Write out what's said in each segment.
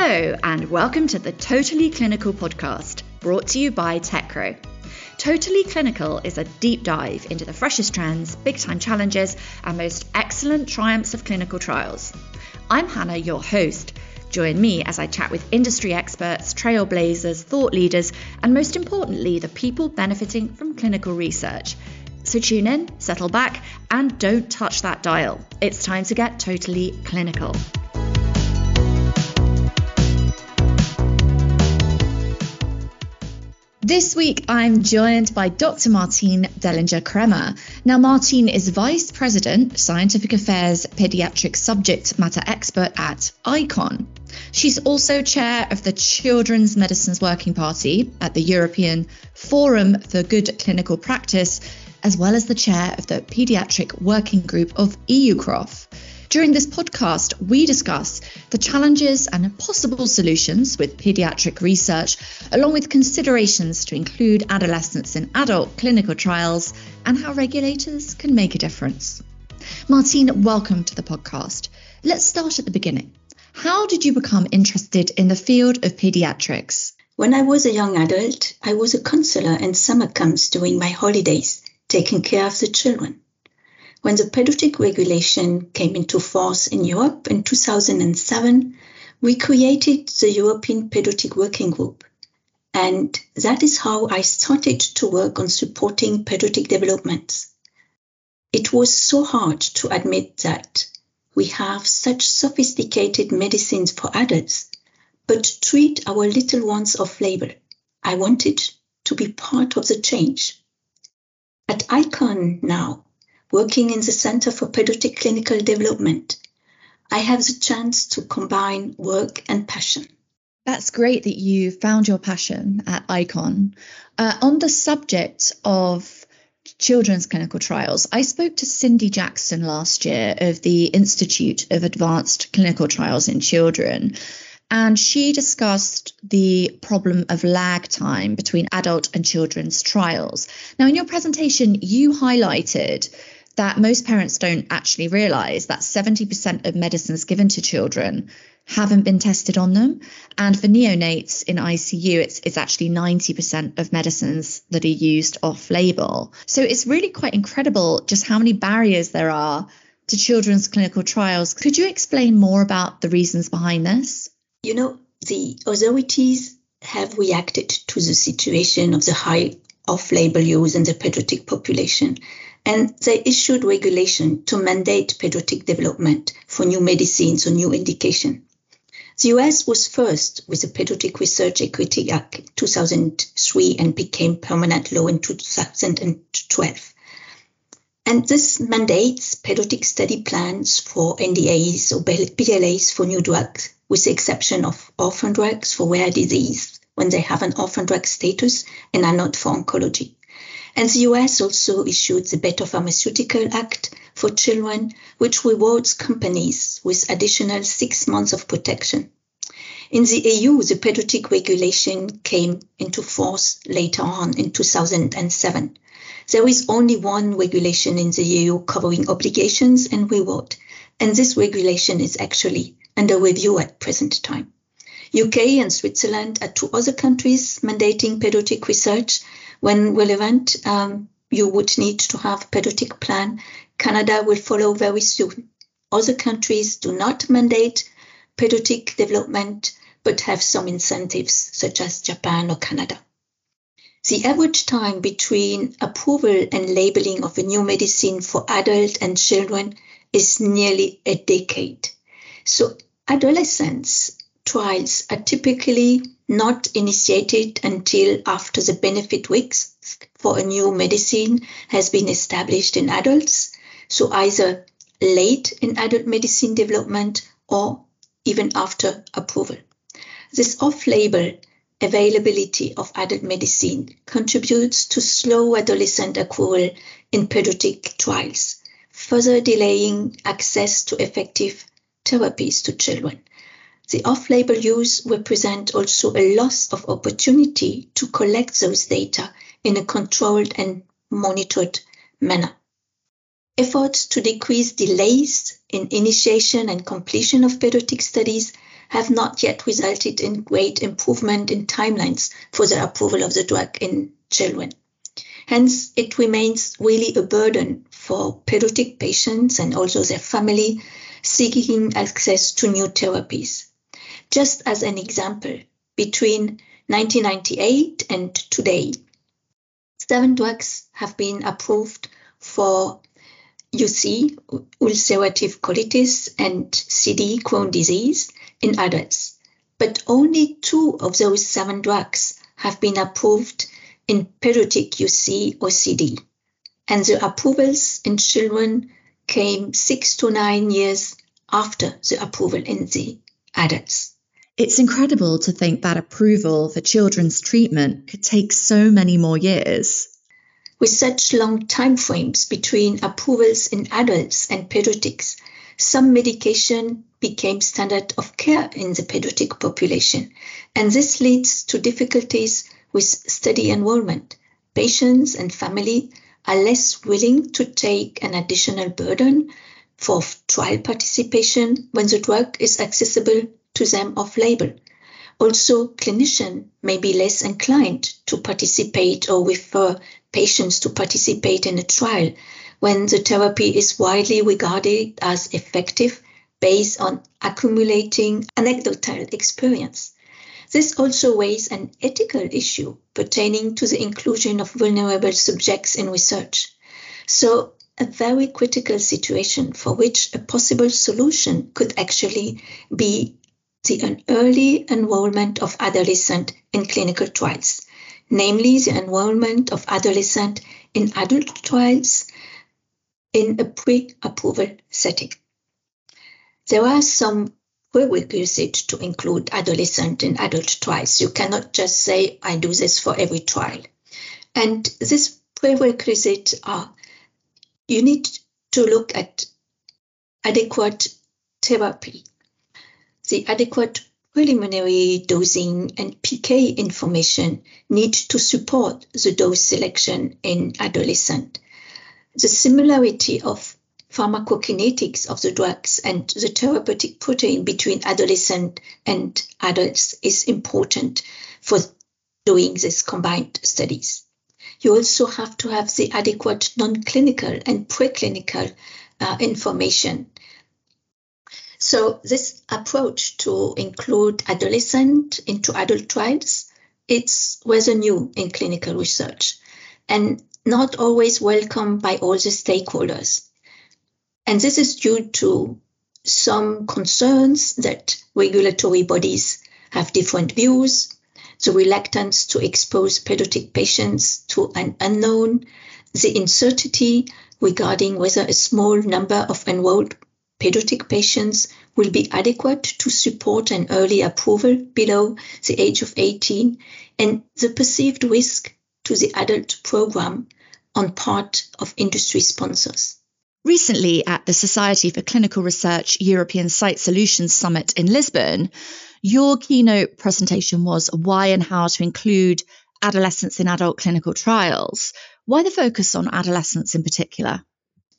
Hello, and welcome to the Totally Clinical podcast, brought to you by Teckro. Totally Clinical is a deep dive into the freshest trends, big time challenges, and most excellent triumphs of clinical trials. I'm Hannah, your host. Join me as I chat with industry experts, trailblazers, thought leaders, and most importantly, the people benefiting from clinical research. So tune in, settle back, and don't touch that dial. It's time to get totally clinical. This week, I'm joined by Dr. Martine Dehlinger Kremer. Now, Martine is Vice President, Scientific Affairs Pediatric Subject Matter Expert at ICON. She's also chair of the Children's Medicines Working Party at the European Forum for Good Clinical Practice, as well as the chair of the Pediatric Working Group of EUCROF. During this podcast, we discuss the challenges and possible solutions with paediatric research, along with considerations to include adolescents in adult clinical trials and how regulators can make a difference. Martine, welcome to the podcast. Let's start at the beginning. How did you become interested in the field of paediatrics? When I was a young adult, I was a counselor in summer camps during my holidays, taking care of the children. When the pediatric regulation came into force in Europe in 2007, we created the European Pediatric Working Group. And that is how I started to work on supporting pediatric developments. It was so hard to admit that we have such sophisticated medicines for adults, but treat our little ones off label. I wanted to be part of the change. At ICON now, working in the Center for Pediatric Clinical Development, I have the chance to combine work and passion. That's great that you found your passion at ICON. Uh, on the subject of children's clinical trials, I spoke to Cindy Jackson last year of the Institute of Advanced Clinical Trials in Children. And she discussed the problem of lag time between adult and children's trials. Now, in your presentation, you highlighted that most parents don't actually realize that 70% of medicines given to children haven't been tested on them. And for neonates in ICU, it's, it's actually 90% of medicines that are used off label. So it's really quite incredible just how many barriers there are to children's clinical trials. Could you explain more about the reasons behind this? You know, the authorities have reacted to the situation of the high off label use in the pediatric population and they issued regulation to mandate pediatric development for new medicines or new indication. The US was first with the Pediatric Research Equity Act 2003 and became permanent law in 2012. And this mandates pediatric study plans for NDAs or BLAs for new drugs, with the exception of orphan drugs for rare disease when they have an orphan drug status and are not for oncology. And the US also issued the Better Pharmaceutical Act for children, which rewards companies with additional six months of protection. In the EU, the pediatric regulation came into force later on in 2007. There is only one regulation in the EU covering obligations and reward, and this regulation is actually under review at present time. UK and Switzerland are two other countries mandating pediatric research, when relevant, um, you would need to have pediatric plan. Canada will follow very soon. Other countries do not mandate pediatric development, but have some incentives, such as Japan or Canada. The average time between approval and labeling of a new medicine for adults and children is nearly a decade. So adolescents trials are typically not initiated until after the benefit weeks for a new medicine has been established in adults. So either late in adult medicine development or even after approval. This off-label availability of adult medicine contributes to slow adolescent accrual in pediatric trials, further delaying access to effective therapies to children. The off-label use represent also a loss of opportunity to collect those data in a controlled and monitored manner. Efforts to decrease delays in initiation and completion of pediatric studies have not yet resulted in great improvement in timelines for the approval of the drug in children. Hence, it remains really a burden for pediatric patients and also their family seeking access to new therapies. Just as an example, between 1998 and today, seven drugs have been approved for UC, ulcerative colitis, and CD, Crohn disease, in adults. But only two of those seven drugs have been approved in pediatric UC or CD. And the approvals in children came six to nine years after the approval in the adults. It's incredible to think that approval for children's treatment could take so many more years. With such long time frames between approvals in adults and pediatrics, some medication became standard of care in the pediatric population, and this leads to difficulties with study enrollment. Patients and family are less willing to take an additional burden for trial participation when the drug is accessible to them off label. Also, clinicians may be less inclined to participate or refer patients to participate in a trial when the therapy is widely regarded as effective based on accumulating anecdotal experience. This also raises an ethical issue pertaining to the inclusion of vulnerable subjects in research. So, a very critical situation for which a possible solution could actually be the early enrollment of adolescent in clinical trials, namely the enrollment of adolescent in adult trials in a pre-approval setting. There are some prerequisites to include adolescent in adult trials. You cannot just say, I do this for every trial. And these prerequisites are you need to look at adequate therapy, the adequate preliminary dosing and PK information need to support the dose selection in adolescent. The similarity of pharmacokinetics of the drugs and the therapeutic protein between adolescent and adults is important for doing these combined studies. You also have to have the adequate non-clinical and preclinical uh, information. So this approach to include adolescent into adult trials, it's rather new in clinical research and not always welcomed by all the stakeholders. And this is due to some concerns that regulatory bodies have different views, the reluctance to expose pediatric patients to an unknown, the uncertainty regarding whether a small number of enrolled pediatric patients will be adequate to support an early approval below the age of 18, and the perceived risk to the adult program on part of industry sponsors. Recently, at the Society for Clinical Research European Site Solutions Summit in Lisbon, your keynote presentation was why and how to include adolescents in adult clinical trials. Why the focus on adolescents in particular?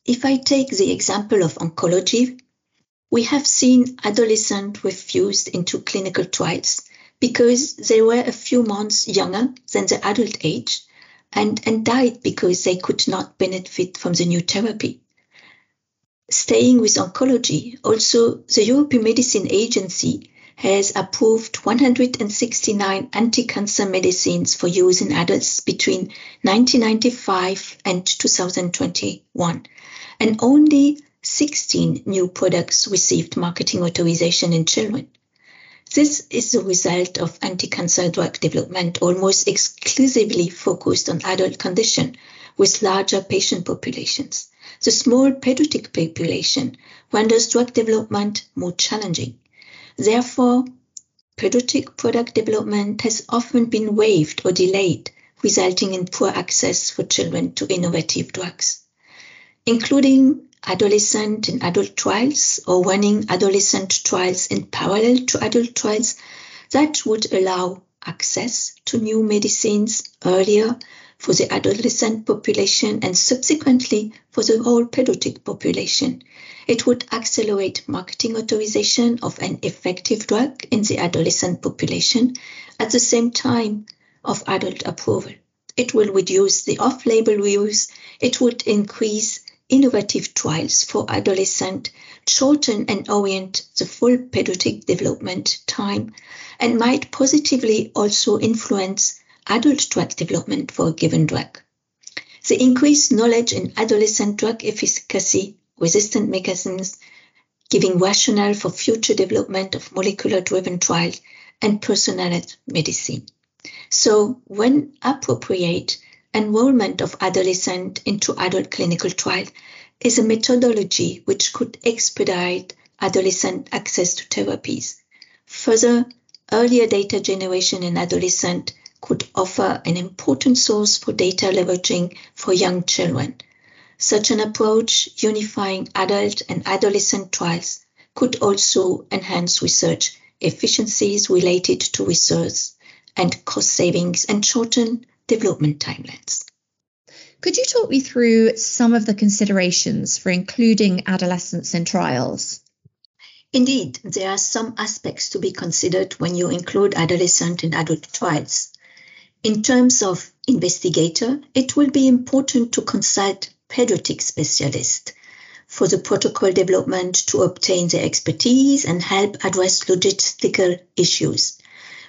If I take the example of oncology, we have seen adolescents refused into clinical trials because they were a few months younger than the adult age and, and died because they could not benefit from the new therapy. Staying with oncology, also the European Medicine Agency has approved 169 anti-cancer medicines for use in adults between 1995 and 2021, and only 16 new products received marketing authorization in children. This is the result of anti-cancer drug development almost exclusively focused on adult condition with larger patient populations. The small pediatric population renders drug development more challenging. Therefore, pediatric product development has often been waived or delayed, resulting in poor access for children to innovative drugs. Including adolescent and adult trials or running adolescent trials in parallel to adult trials, that would allow access to new medicines earlier for the adolescent population and subsequently for the whole pediatric population. It would accelerate marketing authorization of an effective drug in the adolescent population at the same time of adult approval. It will reduce the off-label use. It would increase innovative trials for adolescent, shorten and orient the full pediatric development time, and might positively also influence adult drug development for a given drug. The increased knowledge in adolescent drug efficacy, resistant mechanisms, giving rationale for future development of molecular driven trials and personalized medicine. So, when appropriate, enrollment of adolescent into adult clinical trial is a methodology which could expedite adolescent access to therapies. Further, earlier data generation in adolescent could offer an important source for data leveraging for young children. Such an approach, unifying adult and adolescent trials, could also enhance research efficiencies related to research and cost savings and shorten development timelines. Could you talk me through some of the considerations for including adolescents in trials? Indeed, there are some aspects to be considered when you include adolescent in adult trials. In terms of investigator, it will be important to consult pediatric specialists for the protocol development to obtain their expertise and help address logistical issues.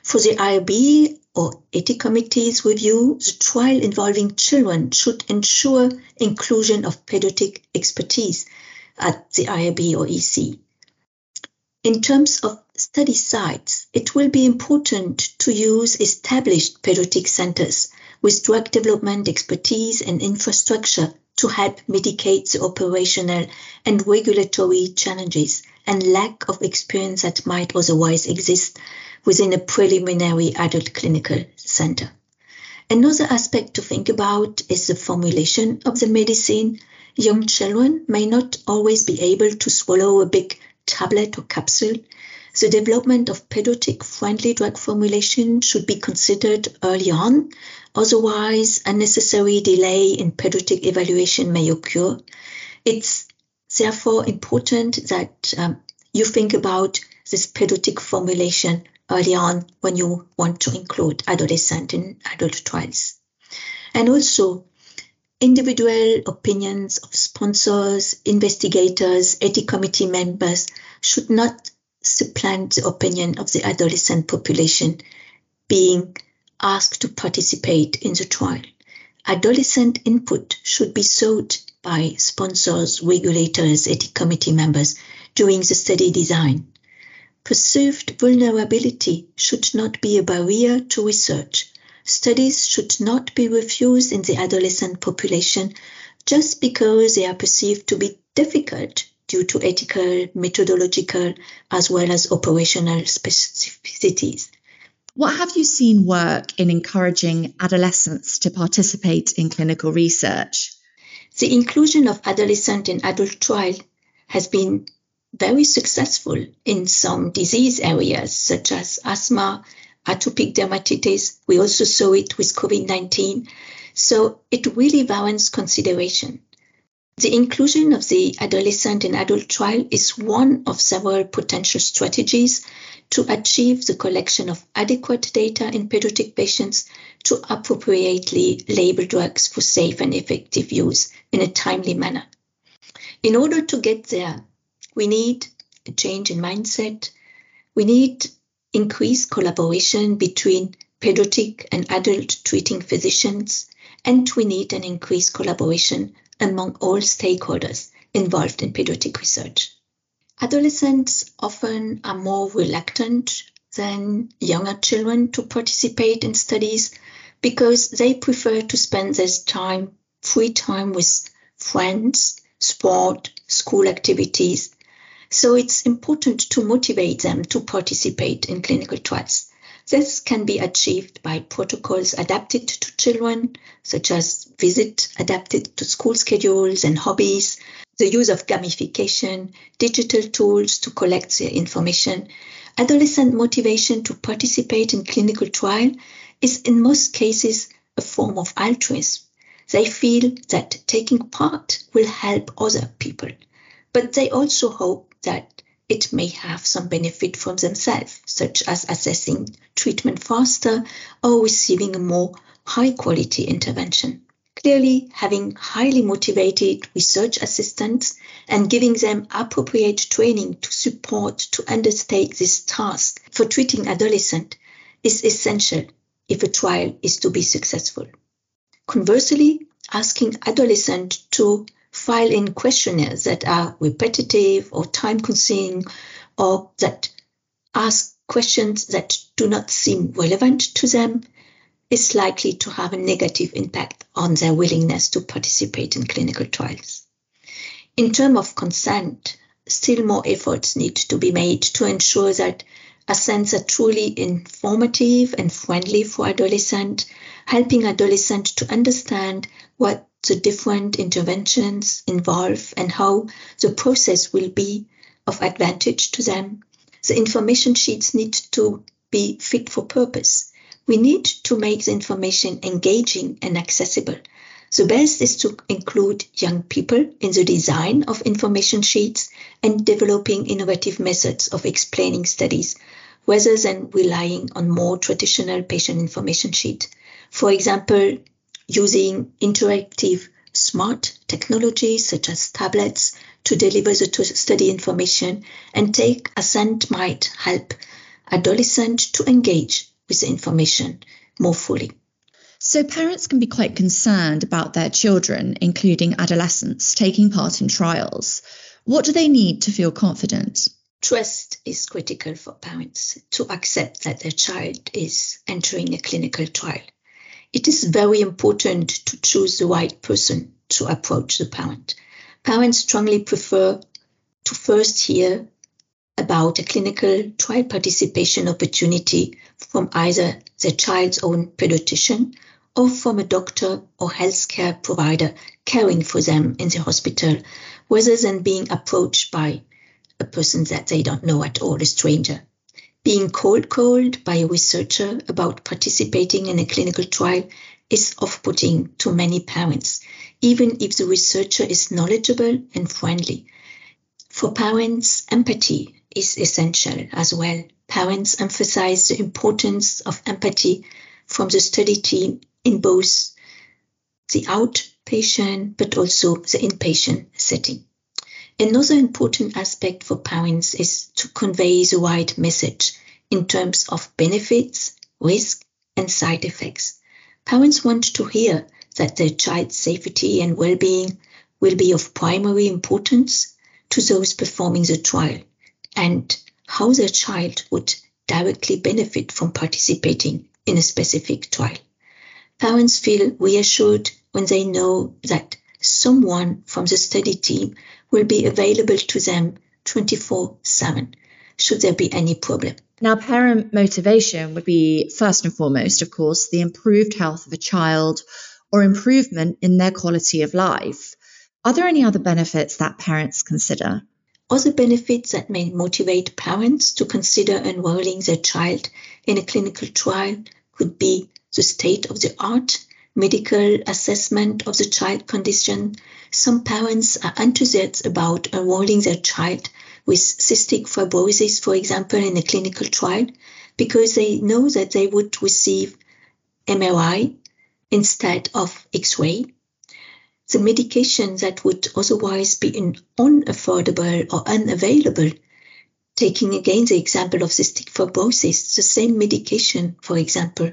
For the IRB or ethics committee's review, the trial involving children should ensure inclusion of pediatric expertise at the IRB or EC. In terms of study sites, it will be important to use established pediatric centers with drug development expertise and infrastructure to help mitigate the operational and regulatory challenges and lack of experience that might otherwise exist within a preliminary adult clinical center. Another aspect to think about is the formulation of the medicine. Young children may not always be able to swallow a big tablet or capsule. The development of pediatric friendly drug formulation should be considered early on. Otherwise, unnecessary delay in pediatric evaluation may occur. It's therefore important that um, you think about this pediatric formulation early on when you want to include adolescent in adult trials. And also, individual opinions of sponsors, investigators, ethics committee members should not supplant the opinion of the adolescent population being asked to participate in the trial. Adolescent input should be sought by sponsors, regulators, ethics committee members during the study design. Perceived vulnerability should not be a barrier to research. Studies should not be refused in the adolescent population just because they are perceived to be difficult due to ethical, methodological, as well as operational specificities. What have you seen work in encouraging adolescents to participate in clinical research? The inclusion of adolescent in adult trial has been very successful in some disease areas such as asthma, atopic dermatitis. We also saw it with COVID 19. So it really warrants consideration. The inclusion of the adolescent and adult trial is one of several potential strategies to achieve the collection of adequate data in pediatric patients to appropriately label drugs for safe and effective use in a timely manner. In order to get there, we need a change in mindset. We need increased collaboration between pediatric and adult treating physicians, and we need an increased collaboration among all stakeholders involved in pediatric research. Adolescents often are more reluctant than younger children to participate in studies because they prefer to spend their time, free time with friends, sport, school activities, so it's important to motivate them to participate in clinical trials. This can be achieved by protocols adapted to children, such as visit adapted to school schedules and hobbies, the use of gamification, digital tools to collect their information. Adolescent motivation to participate in clinical trial is in most cases a form of altruism. They feel that taking part will help other people, but they also hope that it may have some benefit for themselves, such as assessing treatment faster or receiving a more high quality intervention. Clearly, having highly motivated research assistants and giving them appropriate training to support to undertake this task for treating adolescents is essential if a trial is to be successful. Conversely, asking adolescents to file in questionnaires that are repetitive or time consuming or that ask questions that do not seem relevant to them is likely to have a negative impact on their willingness to participate in clinical trials. In terms of consent, still more efforts need to be made to ensure that assents are truly informative and friendly for adolescents, helping adolescents to understand what the different interventions involve and how the process will be of advantage to them. The information sheets need to be fit for purpose. We need to make the information engaging and accessible. The best is to include young people in the design of information sheets and developing innovative methods of explaining studies rather than relying on more traditional patient information sheet. For example, using interactive smart technologies such as tablets to deliver the study information and take assent might help adolescents to engage with the information more fully. So, parents can be quite concerned about their children, including adolescents, taking part in trials. What do they need to feel confident? Trust is critical for parents to accept that their child is entering a clinical trial. It is very important to choose the right person to approach the parent. Parents strongly prefer to first hear about a clinical trial participation opportunity from either the child's own pediatrician or from a doctor or healthcare provider caring for them in the hospital, rather than being approached by a person that they don't know at all, a stranger. Being cold called by a researcher about participating in a clinical trial is off putting to many parents, even if the researcher is knowledgeable and friendly. For parents, empathy is essential as well. Parents emphasize the importance of empathy from the study team in both the outpatient but also the inpatient setting. Another important aspect for parents is to convey the right message in terms of benefits, risk, and side effects. Parents want to hear that their child's safety and well-being will be of primary importance to those performing the trial and how their child would directly benefit from participating in a specific trial. Parents feel reassured when they know that someone from the study team will be available to them 24 7 should there be any problem. Now, parent motivation would be first and foremost, of course, the improved health of a child or improvement in their quality of life. Are there any other benefits that parents consider? Other benefits that may motivate parents to consider enrolling their child in a clinical trial could be the state of the art medical assessment of the child condition, some parents are enthusiastic about enrolling their child with cystic fibrosis, for example, in a clinical trial, because they know that they would receive MRI instead of X-ray. The medication that would otherwise be unaffordable or unavailable taking again the example of cystic fibrosis, the same medication, for example,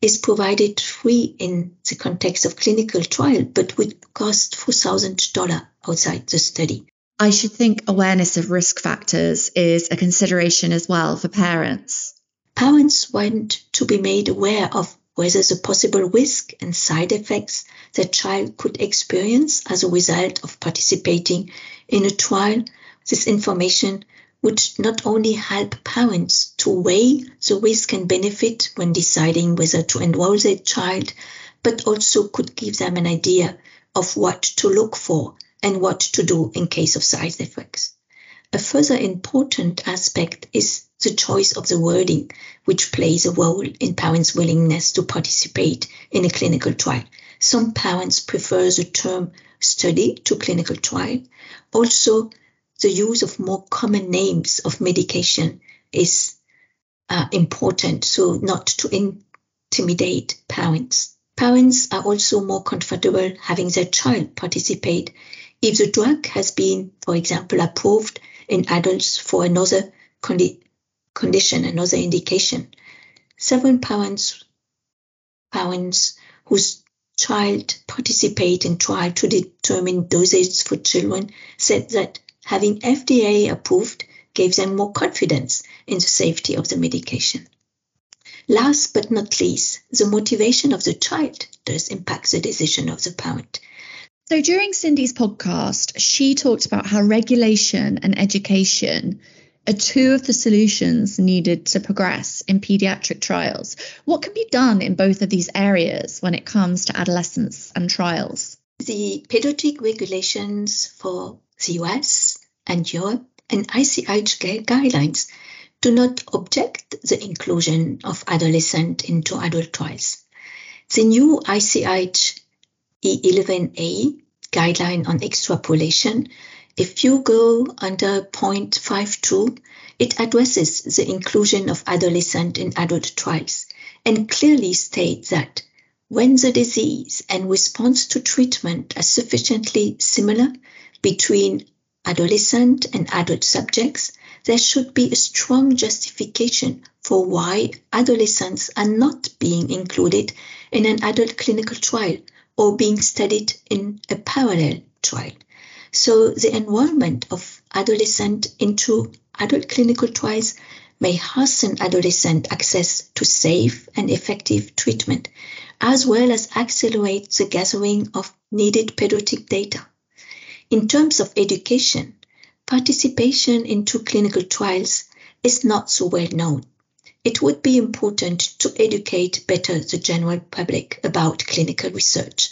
is provided free in the context of clinical trial, but would cost $4,000 outside the study. I should think awareness of risk factors is a consideration as well for parents. Parents want to be made aware of whether the possible risk and side effects their child could experience as a result of participating in a trial. This information would not only help parents to weigh the risk and benefit when deciding whether to enroll their child, but also could give them an idea of what to look for and what to do in case of side effects. A further important aspect is the choice of the wording, which plays a role in parents' willingness to participate in a clinical trial. Some parents prefer the term study to clinical trial. Also, the use of more common names of medication is uh, important, so not to intimidate parents. Parents are also more comfortable having their child participate if the drug has been, for example, approved in adults for another condi- condition, another indication. Several parents, parents whose child participate in trial to determine dosage for children said that having FDA approved gave them more confidence in the safety of the medication. Last but not least, the motivation of the child does impact the decision of the parent. So during Cindy's podcast, she talked about how regulation and education are two of the solutions needed to progress in paediatric trials. What can be done in both of these areas when it comes to adolescence and trials? The pediatric regulations for the US and Europe and ICH guidelines do not object the inclusion of adolescent into adult trials. The new ICH E11A guideline on extrapolation, if you go under point 5.2, it addresses the inclusion of adolescent in adult trials and clearly states that when the disease and response to treatment are sufficiently similar between adolescent and adult subjects, there should be a strong justification for why adolescents are not being included in an adult clinical trial or being studied in a parallel trial. So the enrollment of adolescent into adult clinical trials may hasten adolescent access to safe and effective treatment, as well as accelerate the gathering of needed pediatric data. In terms of education, participation into clinical trials is not so well known it would be important to educate better the general public about clinical research.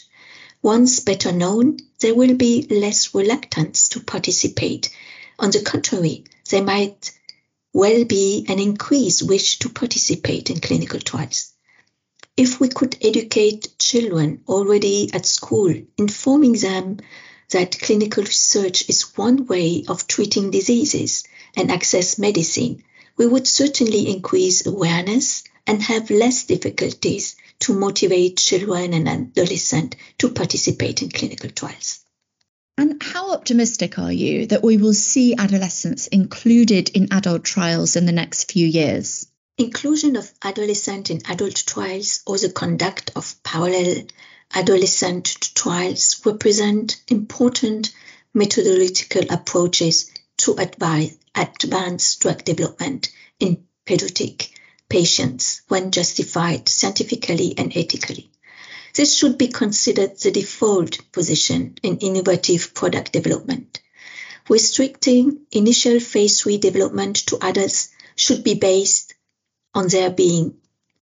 Once better known, there will be less reluctance to participate. On the contrary, there might well be an increased wish to participate in clinical trials. If we could educate children already at school, informing them that clinical research is one way of treating diseases and access medicine, we would certainly increase awareness and have less difficulties to motivate children and adolescents to participate in clinical trials. And how optimistic are you that we will see adolescents included in adult trials in the next few years? Inclusion of adolescents in adult trials or the conduct of parallel adolescent trials represent important methodological approaches to advise advanced drug development in pediatric patients when justified scientifically and ethically. This should be considered the default position in innovative product development. Restricting initial phase 3 development to adults should be based on there being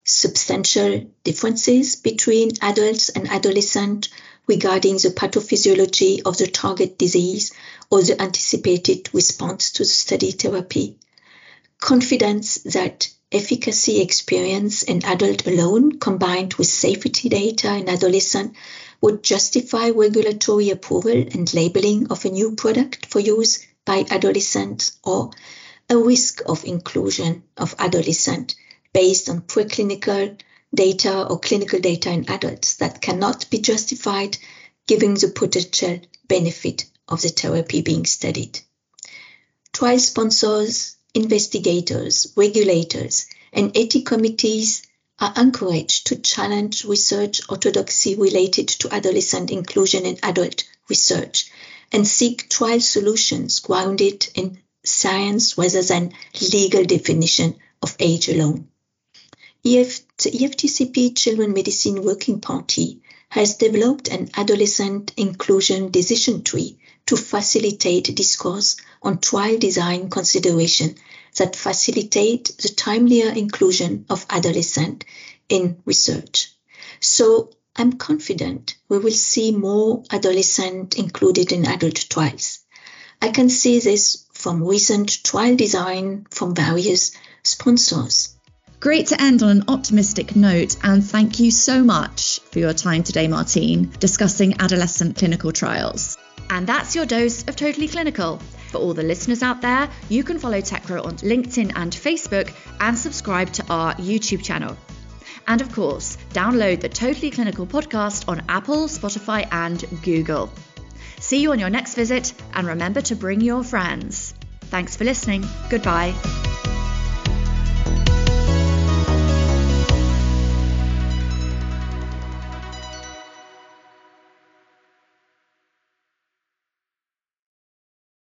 substantial differences between adults and adolescents regarding the pathophysiology of the target disease or the anticipated response to the study therapy. Confidence that efficacy experience in adult alone combined with safety data in adolescent would justify regulatory approval and labeling of a new product for use by adolescents or a risk of inclusion of adolescent based on preclinical data or clinical data in adults that cannot be justified given the potential benefit of the therapy being studied. Trial sponsors, investigators, regulators, and ethics committees are encouraged to challenge research orthodoxy related to adolescent inclusion in adult research and seek trial solutions grounded in science rather than legal definition of age alone. The EFGCP Children Medicine Working Party has developed an adolescent inclusion decision tree to facilitate discourse on trial design consideration that facilitate the timelier inclusion of adolescent in research. So I'm confident we will see more adolescent included in adult trials. I can see this from recent trial design from various sponsors. Great to end on an optimistic note, and thank you so much for your time today, Martine, discussing adolescent clinical trials. And that's your dose of Totally Clinical. For all the listeners out there, you can follow Teckro on LinkedIn and Facebook and subscribe to our YouTube channel. And of course, download the Totally Clinical podcast on Apple, Spotify, and Google. See you on your next visit, and remember to bring your friends. Thanks for listening. Goodbye.